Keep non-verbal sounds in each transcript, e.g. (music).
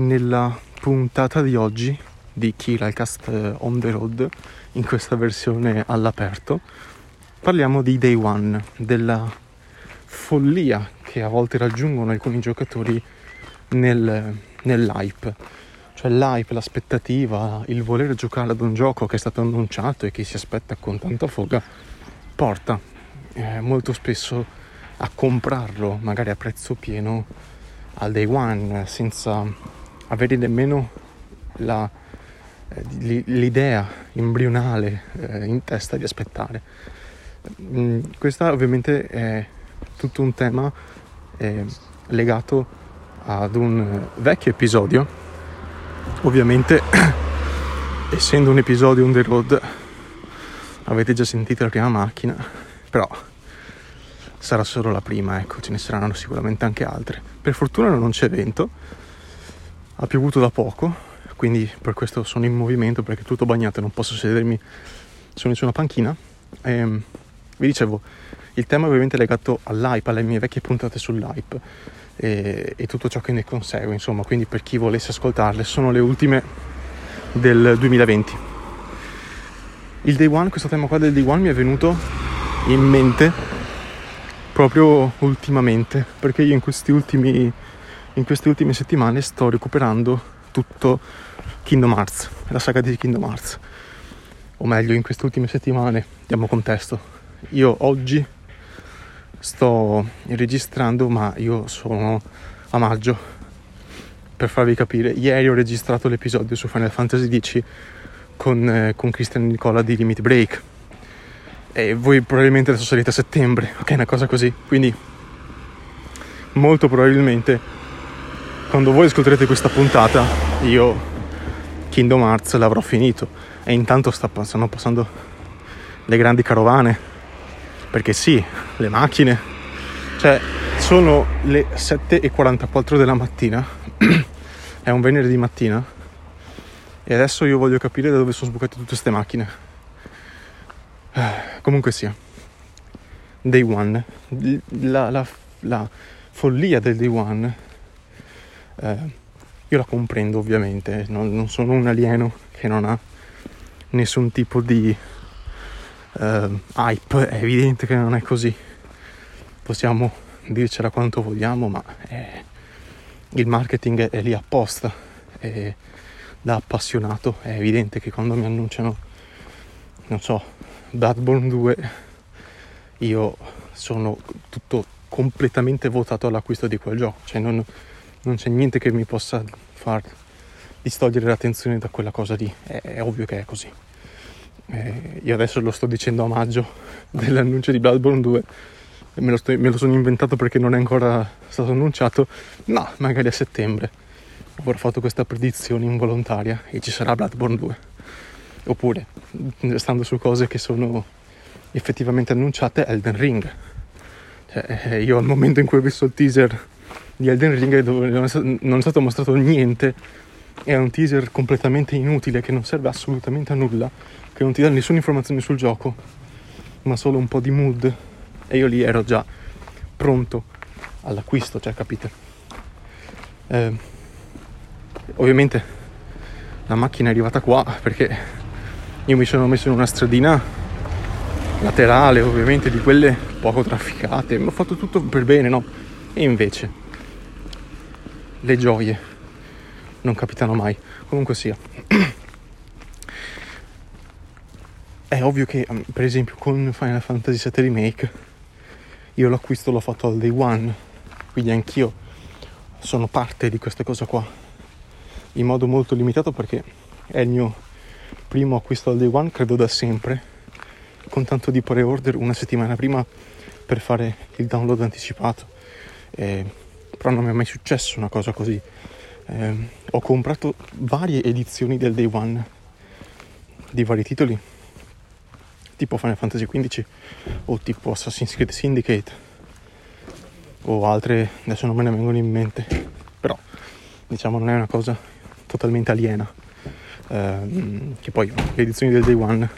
nella puntata di oggi di Kiralcast eh, on the road in questa versione all'aperto parliamo di day one della follia che a volte raggiungono alcuni giocatori nel, nell'hype. Cioè l'hype, l'aspettativa, il voler giocare ad un gioco che è stato annunciato e che si aspetta con tanta foga porta eh, molto spesso a comprarlo magari a prezzo pieno al day one senza avere nemmeno la, eh, l'idea embrionale eh, in testa di aspettare. Mm, questo ovviamente è tutto un tema eh, legato ad un vecchio episodio. Ovviamente, (coughs) essendo un episodio on the road, avete già sentito la prima macchina, però sarà solo la prima, ecco, ce ne saranno sicuramente anche altre. Per fortuna non c'è vento, ha piovuto da poco, quindi per questo sono in movimento perché tutto bagnato e non posso sedermi su nessuna panchina. E, ehm, vi dicevo, il tema è ovviamente legato all'hype, alle mie vecchie puntate sull'hype e, e tutto ciò che ne consegue, insomma, quindi per chi volesse ascoltarle sono le ultime del 2020. Il day one, questo tema qua del day one mi è venuto in mente proprio ultimamente, perché io in, ultimi, in queste ultime settimane sto recuperando tutto Kingdom Hearts, la saga di Kingdom Hearts. O meglio, in queste ultime settimane, diamo contesto. Io oggi sto registrando, ma io sono a maggio. Per farvi capire, ieri ho registrato l'episodio su Final Fantasy X con, eh, con Christian Nicola di Limit Break e voi probabilmente adesso sarete a settembre, ok? Una cosa così. Quindi molto probabilmente quando voi ascolterete questa puntata io Kingdom Hearts l'avrò finito. E intanto sta, stanno passando le grandi carovane. Perché sì, le macchine. Cioè sono le 7.44 della mattina. (clears throat) È un venerdì mattina. E adesso io voglio capire da dove sono sbucate tutte queste macchine. Comunque sia, Day One, la, la, la follia del Day One, eh, io la comprendo ovviamente, non, non, sono un alieno che non ha nessun tipo di eh, hype, è evidente che non è così, possiamo dircela quanto vogliamo, ma è, il marketing è, è lì apposta, e da appassionato è evidente che quando mi annunciano, non so, Bloodborne 2 io sono tutto completamente votato all'acquisto di quel gioco, cioè non, non c'è niente che mi possa far distogliere l'attenzione da quella cosa lì, è, è ovvio che è così. Eh, io adesso lo sto dicendo a maggio (laughs) dell'annuncio di Bloodborne 2, me lo, sto, me lo sono inventato perché non è ancora stato annunciato, no, magari a settembre. Avrò fatto questa predizione involontaria e ci sarà Bloodborne 2 oppure stando su cose che sono effettivamente annunciate Elden Ring. Cioè, eh, io al momento in cui ho visto il teaser di Elden Ring dove non è stato mostrato niente. È un teaser completamente inutile che non serve assolutamente a nulla che non ti dà nessuna informazione sul gioco ma solo un po' di mood. E io lì ero già pronto all'acquisto cioè capite? Eh, ovviamente la macchina è arrivata qua perché io mi sono messo in una stradina laterale ovviamente di quelle poco trafficate. Ho fatto tutto per bene no? E invece le gioie non capitano mai. Comunque sia. È ovvio che um, per esempio con Final Fantasy VII Remake io l'acquisto l'ho fatto al day one quindi anch'io sono parte di questa cosa qua in modo molto limitato perché è il mio primo acquisto al day one credo da sempre con tanto di pre-order una settimana prima per fare il download anticipato. Eh, però non mi è mai successo una cosa così. Eh, ho comprato varie edizioni del day one di vari titoli tipo Final Fantasy XV o tipo Assassin's Creed Syndicate o altre adesso non me ne vengono in mente però diciamo non è una cosa totalmente aliena. Ehm, che poi le edizioni del day one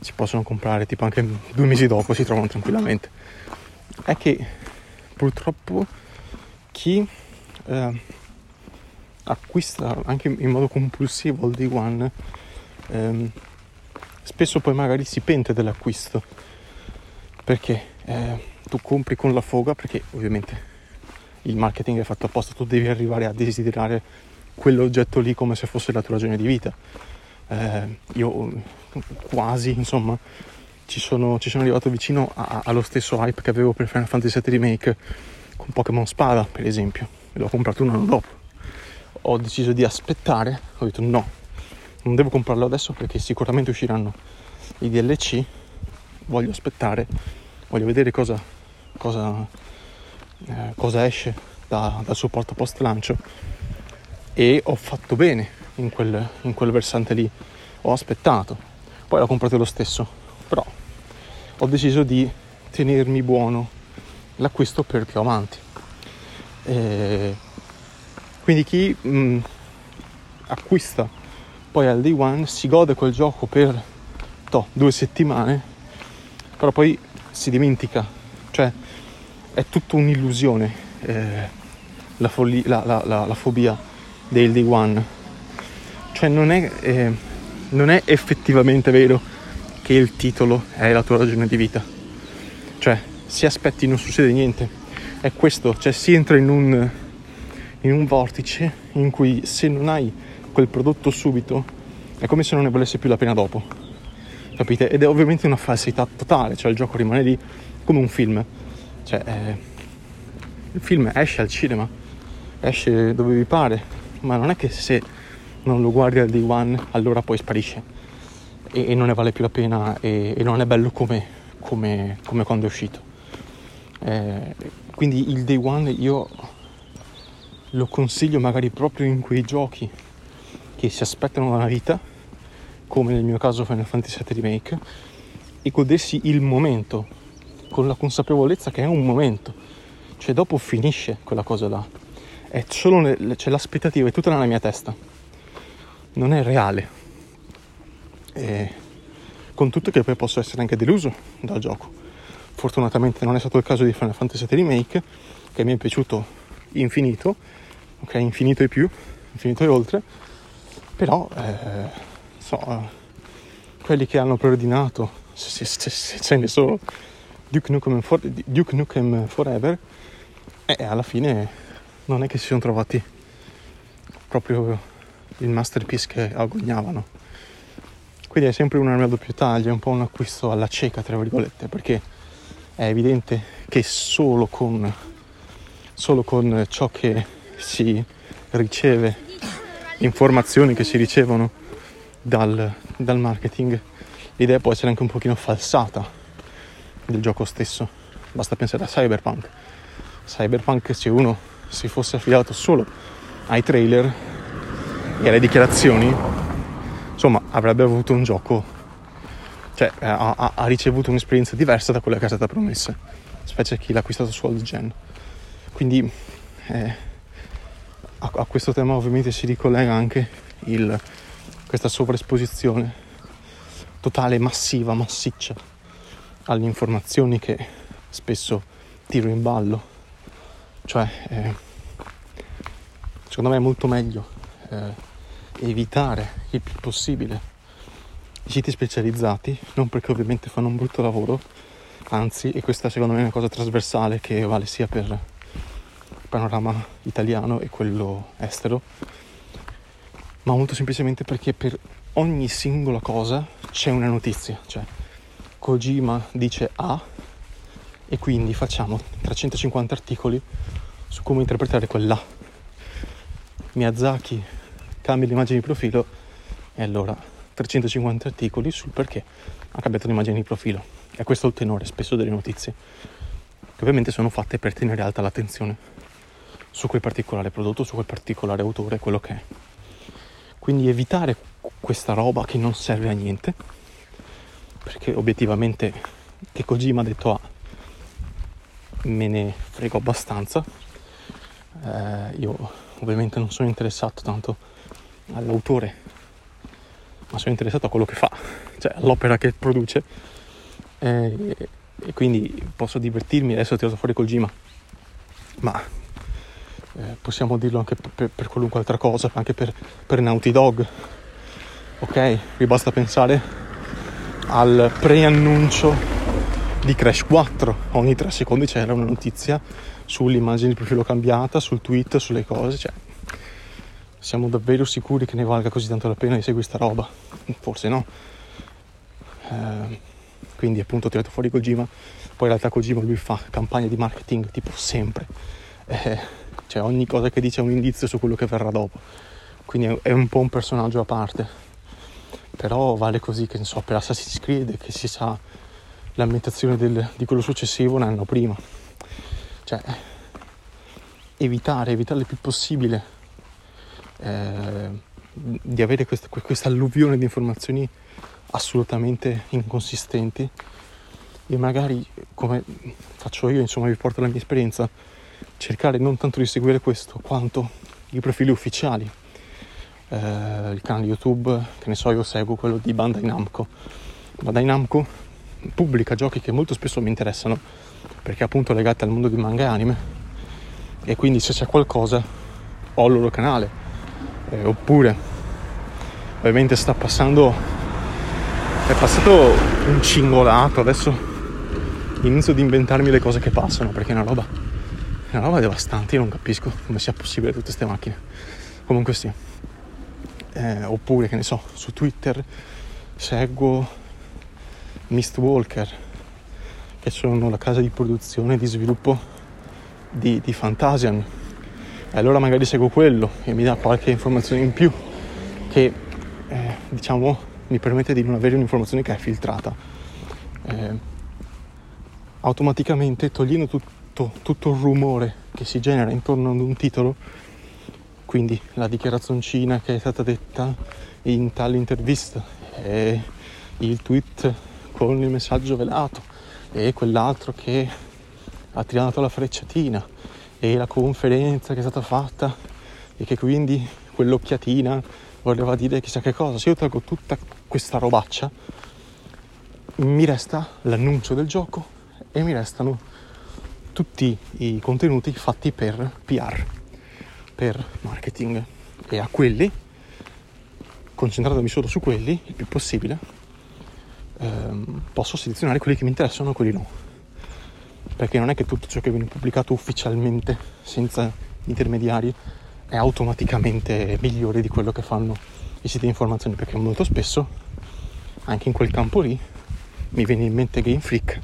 si possono comprare tipo anche due mesi dopo si trovano tranquillamente. È che purtroppo chi eh, acquista anche in modo compulsivo il day one, ehm, spesso poi magari si pente dell'acquisto perché eh, tu compri con la foga perché ovviamente il marketing è fatto apposta, tu devi arrivare a desiderare quell'oggetto lì come se fosse la tua ragione di vita. Eh, io quasi, insomma, ci sono, ci sono arrivato vicino a, allo stesso hype che avevo per Final Fantasy VII Remake con Pokémon Spada, per esempio. L'ho comprato un anno dopo. Ho deciso di aspettare, ho detto no, non devo comprarlo adesso perché sicuramente usciranno i DLC. Voglio aspettare, voglio vedere cosa, cosa, eh, cosa esce da, dal supporto post lancio e ho fatto bene in quel, in quel versante lì. Ho aspettato, poi l'ho comprato lo stesso, però ho deciso di tenermi buono l'acquisto per più avanti. E quindi chi mh, mm, acquista poi al day one si gode quel gioco per to, due settimane, però poi si dimentica, cioè è tutta un'illusione eh, la, folli- la, la, la, fobia del day one, cioè non è, eh, non è effettivamente vero che il titolo è la tua ragione di vita, cioè se aspetti non succede niente, è questo, cioè si entra in un, in un vortice in cui se non hai quel prodotto subito è come se non ne volesse più la pena dopo. Capite? Ed è ovviamente una falsità totale, cioè il gioco rimane lì come un film. Cioè, eh, il film esce al cinema, esce dove vi pare, ma non è che se non lo guardi al day one allora poi sparisce e, e non ne vale più la pena e, e non è bello come, come, come quando è uscito. Eh, quindi il day one io lo consiglio magari proprio in quei giochi che si aspettano da una vita, come nel mio caso Final Fantasy VII Remake, e godersi il momento, con la consapevolezza che è un momento, cioè dopo finisce quella cosa là, è solo nel, cioè l'aspettativa è tutta nella mia testa, non è reale. E con tutto che poi posso essere anche deluso dal gioco. Fortunatamente non è stato il caso di Final Fantasy VII Remake, che mi è piaciuto infinito, ok, infinito e più, infinito e oltre, però eh, so, eh, quelli che hanno preordinato, se, se, se, ce ne sono, Duke Nukem, For- Duke Nukem Forever, e eh, alla fine non è che si sono trovati proprio il masterpiece che agognavano. Quindi è sempre un'arma a doppio taglio, è un po' un acquisto alla cieca, tra virgolette, perché è evidente che solo con, solo con ciò che si riceve, informazioni che si ricevono dal, dal marketing, l'idea può essere anche un pochino falsata del gioco stesso. Basta pensare a Cyberpunk. Cyberpunk se uno si fosse affidato solo ai trailer e alle dichiarazioni insomma avrebbe avuto un gioco, cioè ha, ha, ricevuto un'esperienza diversa da quella che è stata promessa, specie chi l'ha acquistato su old gen. Quindi eh, a, a, questo tema ovviamente si ricollega anche il, questa sovraesposizione totale, massiva, massiccia alle informazioni che spesso tiro in ballo. Cioè, eh, secondo me è molto meglio eh, evitare il più possibile siti specializzati, non perché ovviamente fanno un brutto lavoro, anzi, e questa secondo me è una cosa trasversale che vale sia per il panorama italiano e quello estero, ma molto semplicemente perché per ogni singola cosa c'è una notizia, cioè Kojima dice A e quindi facciamo 350 articoli su come interpretare quell'A. Miyazaki cambi l'immagine di profilo e allora 350 articoli sul perché ha cambiato l'immagine di profilo. E questo è il tenore spesso delle notizie, che ovviamente sono fatte per tenere alta l'attenzione su quel particolare prodotto, su quel particolare autore, quello che è. Quindi evitare questa roba che non serve a niente, perché obiettivamente che Kojima ha detto A me ne frego abbastanza. Eh, io ovviamente non sono interessato tanto all'autore, ma sono interessato a quello che fa, cioè all'opera che produce. E, e quindi posso divertirmi, adesso ho tirato fuori col Gima, ma eh, possiamo dirlo anche per, per, qualunque altra cosa, anche per, per Naughty Dog. Ok, vi basta pensare al preannuncio di Crash 4. Ogni 3 secondi c'era una notizia sull'immagine di profilo cambiata, sul tweet, sulle cose. Cioè, siamo davvero sicuri che ne valga così tanto la pena di seguire sta roba? Forse no. Eh, quindi appunto ho tirato fuori Kojima. Poi in realtà Kojima lui fa campagne di marketing tipo sempre. Eh, cioè ogni cosa che dice è un indizio su quello che verrà dopo. Quindi è un po' un personaggio a parte. Però vale così che ne so, per Assassin's Creed che si sa l'ambientazione del, di quello successivo un anno prima. Cioè, evitare, evitare il più possibile eh, di avere questa, questa alluvione di informazioni assolutamente inconsistenti e magari, come faccio io, insomma, vi porto la mia esperienza, cercare non tanto di seguire questo quanto i profili ufficiali. Eh, il canale YouTube, che ne so, io seguo quello di Bandai Namco. Bandai Namco pubblica giochi che molto spesso mi interessano perché appunto legati al mondo di manga e anime e quindi se c'è qualcosa ho il loro canale eh, oppure ovviamente sta passando è passato un cingolato adesso inizio ad inventarmi le cose che passano perché è una roba è una roba devastante io non capisco come sia possibile tutte queste macchine comunque sì eh, oppure che ne so su Twitter seguo Mistwalker, che sono la casa di produzione e di sviluppo di, di Fantasian. E allora magari seguo quello e mi dà qualche informazione in più che eh, diciamo mi permette di non avere un'informazione che è filtrata. Eh, automaticamente togliendo tutto, tutto il rumore che si genera intorno ad un titolo, quindi la dichiarazioncina che è stata detta in tale intervista e il tweet con il messaggio velato e quell'altro che ha tirato la frecciatina e la conferenza che è stata fatta e che quindi quell'occhiatina voleva dire chissà che cosa. Se io tolgo tutta questa robaccia, mi resta l'annuncio del gioco e mi restano tutti i contenuti fatti per PR, per marketing. E a quelli, concentrandomi solo su quelli, il più possibile, ehm, posso selezionare quelli che mi interessano e quelli no. Perché non è che tutto ciò che viene pubblicato ufficialmente, senza intermediari, è automaticamente migliore di quello che fanno i siti di informazione, perché molto spesso, anche in quel campo lì, mi viene in mente Game Freak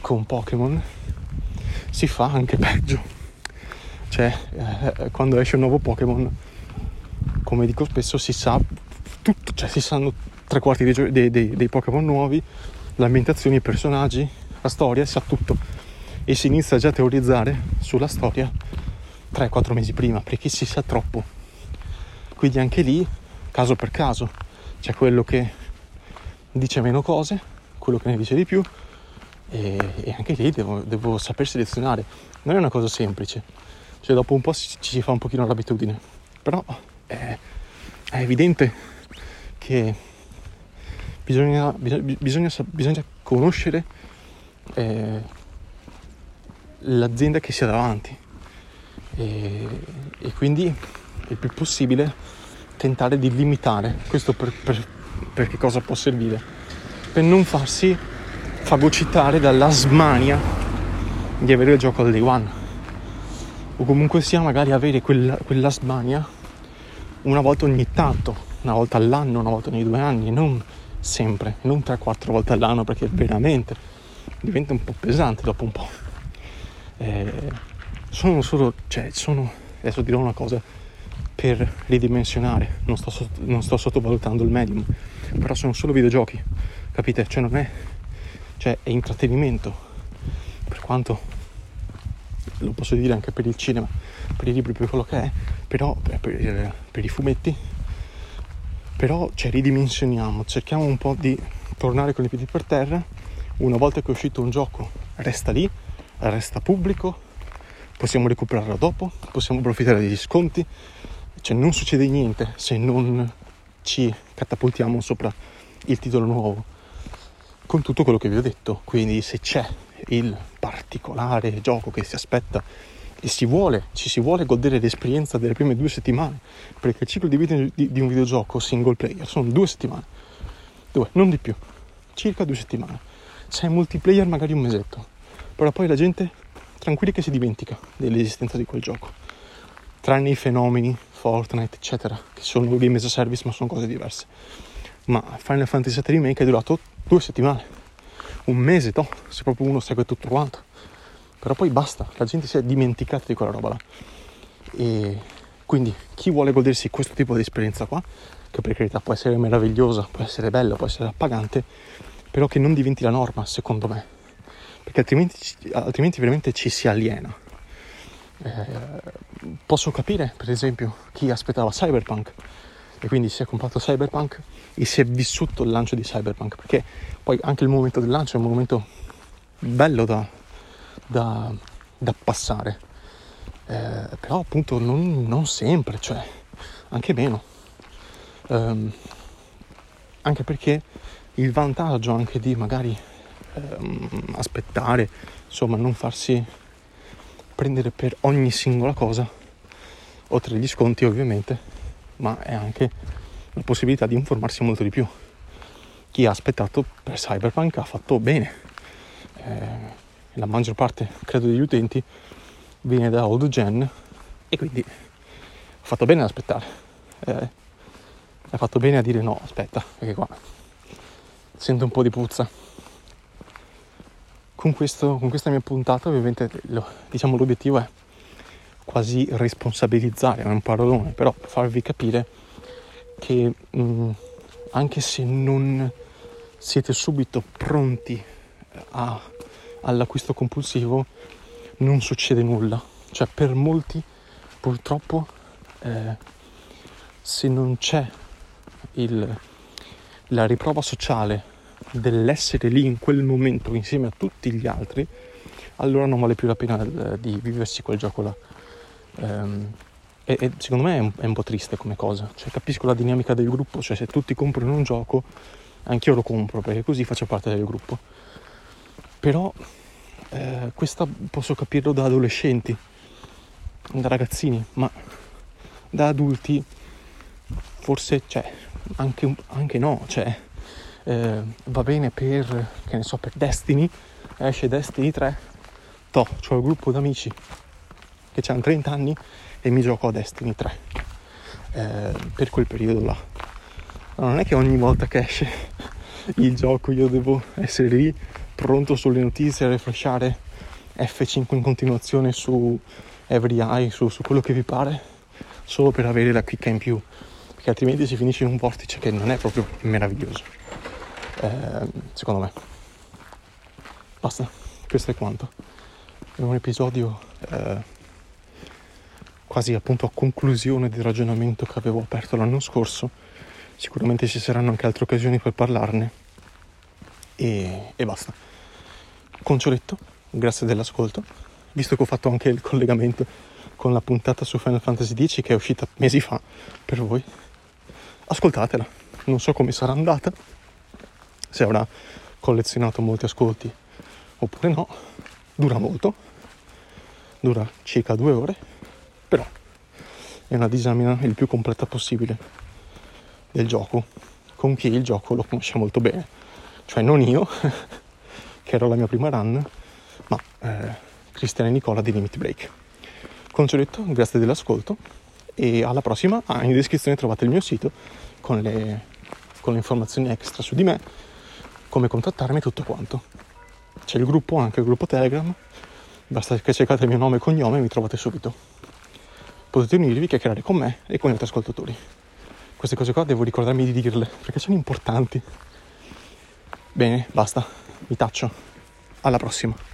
con Pokémon, si fa anche peggio. Cioè, eh, quando esce un nuovo Pokémon, come dico spesso, si sa tutto, cioè si sanno tre quarti dei, dei, dei, dei Pokémon nuovi, l'ambientazione, i personaggi, la storia, si sa tutto. E si inizia già a teorizzare sulla storia 3-4 mesi prima, perché si sa troppo. Quindi anche lì, caso per caso, c'è quello che dice meno cose, quello che ne dice di più, e, e anche lì devo, devo, saper selezionare. Non è una cosa semplice, cioè dopo un po' ci, ci si fa un pochino l'abitudine, però è, è evidente che bisogna, bisogna, bisogna, bisogna conoscere eh, l'azienda che si ha davanti. E, e, quindi il più possibile tentare di limitare questo per, per, per che cosa può servire. Per non farsi fagocitare dalla smania di avere il gioco al day one. O comunque sia magari avere quella, quella smania una volta ogni tanto una volta all'anno una volta ogni due anni non sempre, non 3-4 volte all'anno perché veramente diventa un po' pesante dopo un po'. Eh, sono solo, cioè, sono, adesso dirò una cosa per ridimensionare, non sto, non sto sottovalutando il medium, però sono solo videogiochi, capite? Cioè non è, cioè è intrattenimento, per quanto lo posso dire anche per il cinema, per i libri, per quello che è, però per, per, per i fumetti però cioè, ridimensioniamo, cerchiamo un po' di tornare con i piedi per terra. Una volta che è uscito un gioco, resta lì, resta pubblico, possiamo recuperarlo dopo, possiamo approfittare degli sconti, cioè non succede niente se non ci catapultiamo sopra il titolo nuovo. Con tutto quello che vi ho detto, quindi se c'è il particolare gioco che si aspetta e si vuole, ci si vuole godere l'esperienza delle prime due settimane, perché il ciclo di vita di, un videogioco single player sono due settimane, due, non di più, circa due settimane. Se è multiplayer magari un mesetto, però poi la gente tranquilli che si dimentica dell'esistenza di quel gioco, tranne i fenomeni, Fortnite, eccetera, che sono game as a service ma sono cose diverse. Ma Final Fantasy VII Remake è durato due settimane, un mese, no, se proprio uno segue tutto quanto però poi basta, la gente si è dimenticata di quella roba là. E quindi chi vuole godersi questo tipo di esperienza qua, che per carità può essere meravigliosa, può essere bella, può essere appagante, però che non diventi la norma, secondo me, perché altrimenti, altrimenti veramente ci si aliena. Eh, posso capire, per esempio, chi aspettava Cyberpunk e quindi si è comprato Cyberpunk e si è vissuto il lancio di Cyberpunk, perché poi anche il momento del lancio è un momento bello da, da, da passare. Eh, però appunto non, non, sempre, cioè anche meno. Um, anche perché il vantaggio anche di magari um, aspettare, insomma, non farsi prendere per ogni singola cosa, oltre agli sconti ovviamente, ma è anche la possibilità di informarsi molto di più. Chi ha aspettato per Cyberpunk ha fatto bene. Eh, la maggior parte, credo, degli utenti viene da old gen e quindi ho fatto bene ad aspettare. Eh, hai fatto bene a dire no, aspetta, perché qua sento un po' di puzza. Con, questo, con questa mia puntata ovviamente lo, diciamo, l'obiettivo è quasi responsabilizzare, è un parolone, però farvi capire che mh, mm, anche se non siete subito pronti a all'acquisto compulsivo non succede nulla. Cioè per molti purtroppo eh, se non c'è il, la riprova sociale dell'essere lì in quel momento insieme a tutti gli altri, allora non vale più la pena eh, di viversi quel gioco là. Um, e, e, secondo me è un, è un, po' triste come cosa. Cioè, capisco la dinamica del gruppo, cioè se tutti comprano un gioco, anch'io lo compro perché così faccio parte del gruppo però eh, questo posso capirlo da adolescenti, da ragazzini, ma da adulti forse cioè, anche, anche no, cioè, eh, va bene per, che ne so, per Destiny, esce Destiny 3, to, ho il gruppo d'amici che hanno 30 anni e mi gioco a Destiny 3 eh, per quel periodo là. Non è che ogni volta che esce (laughs) il gioco io devo essere lì pronto sulle notizie a refreshare F5 in continuazione su Every Eye, su, su quello che vi pare, solo per avere la chicca in più, perché altrimenti si finisce in un vortice che non è proprio meraviglioso, eh, secondo me. Basta, questo è quanto. È un episodio eh, quasi appunto a conclusione del ragionamento che avevo aperto l'anno scorso. Sicuramente ci saranno anche altre occasioni per parlarne. E, e basta. Concioletto, grazie dell'ascolto. Visto che ho fatto anche il collegamento con la puntata su Final Fantasy X che è uscita mesi fa per voi, ascoltatela. Non so come sarà andata, se avrà collezionato molti ascolti oppure no. Dura molto, dura circa due ore, però è una disamina il più completa possibile del gioco con chi il gioco lo conosce molto bene, cioè non io (laughs) che era la mia prima run, ma eh, Cristiana e Nicola di Limit Break. Concetto, grazie dell'ascolto e alla prossima. Ah, in descrizione trovate il mio sito con le, con le informazioni extra su di me, come contattarmi e tutto quanto. C'è il gruppo, anche il gruppo Telegram, basta che cercate il mio nome e cognome e mi trovate subito. Potete unirvi, chiacchierare con me e con gli altri ascoltatori. Queste cose qua devo ricordarmi di dirle perché sono importanti. Bene, basta mi taccio. Alla prossima.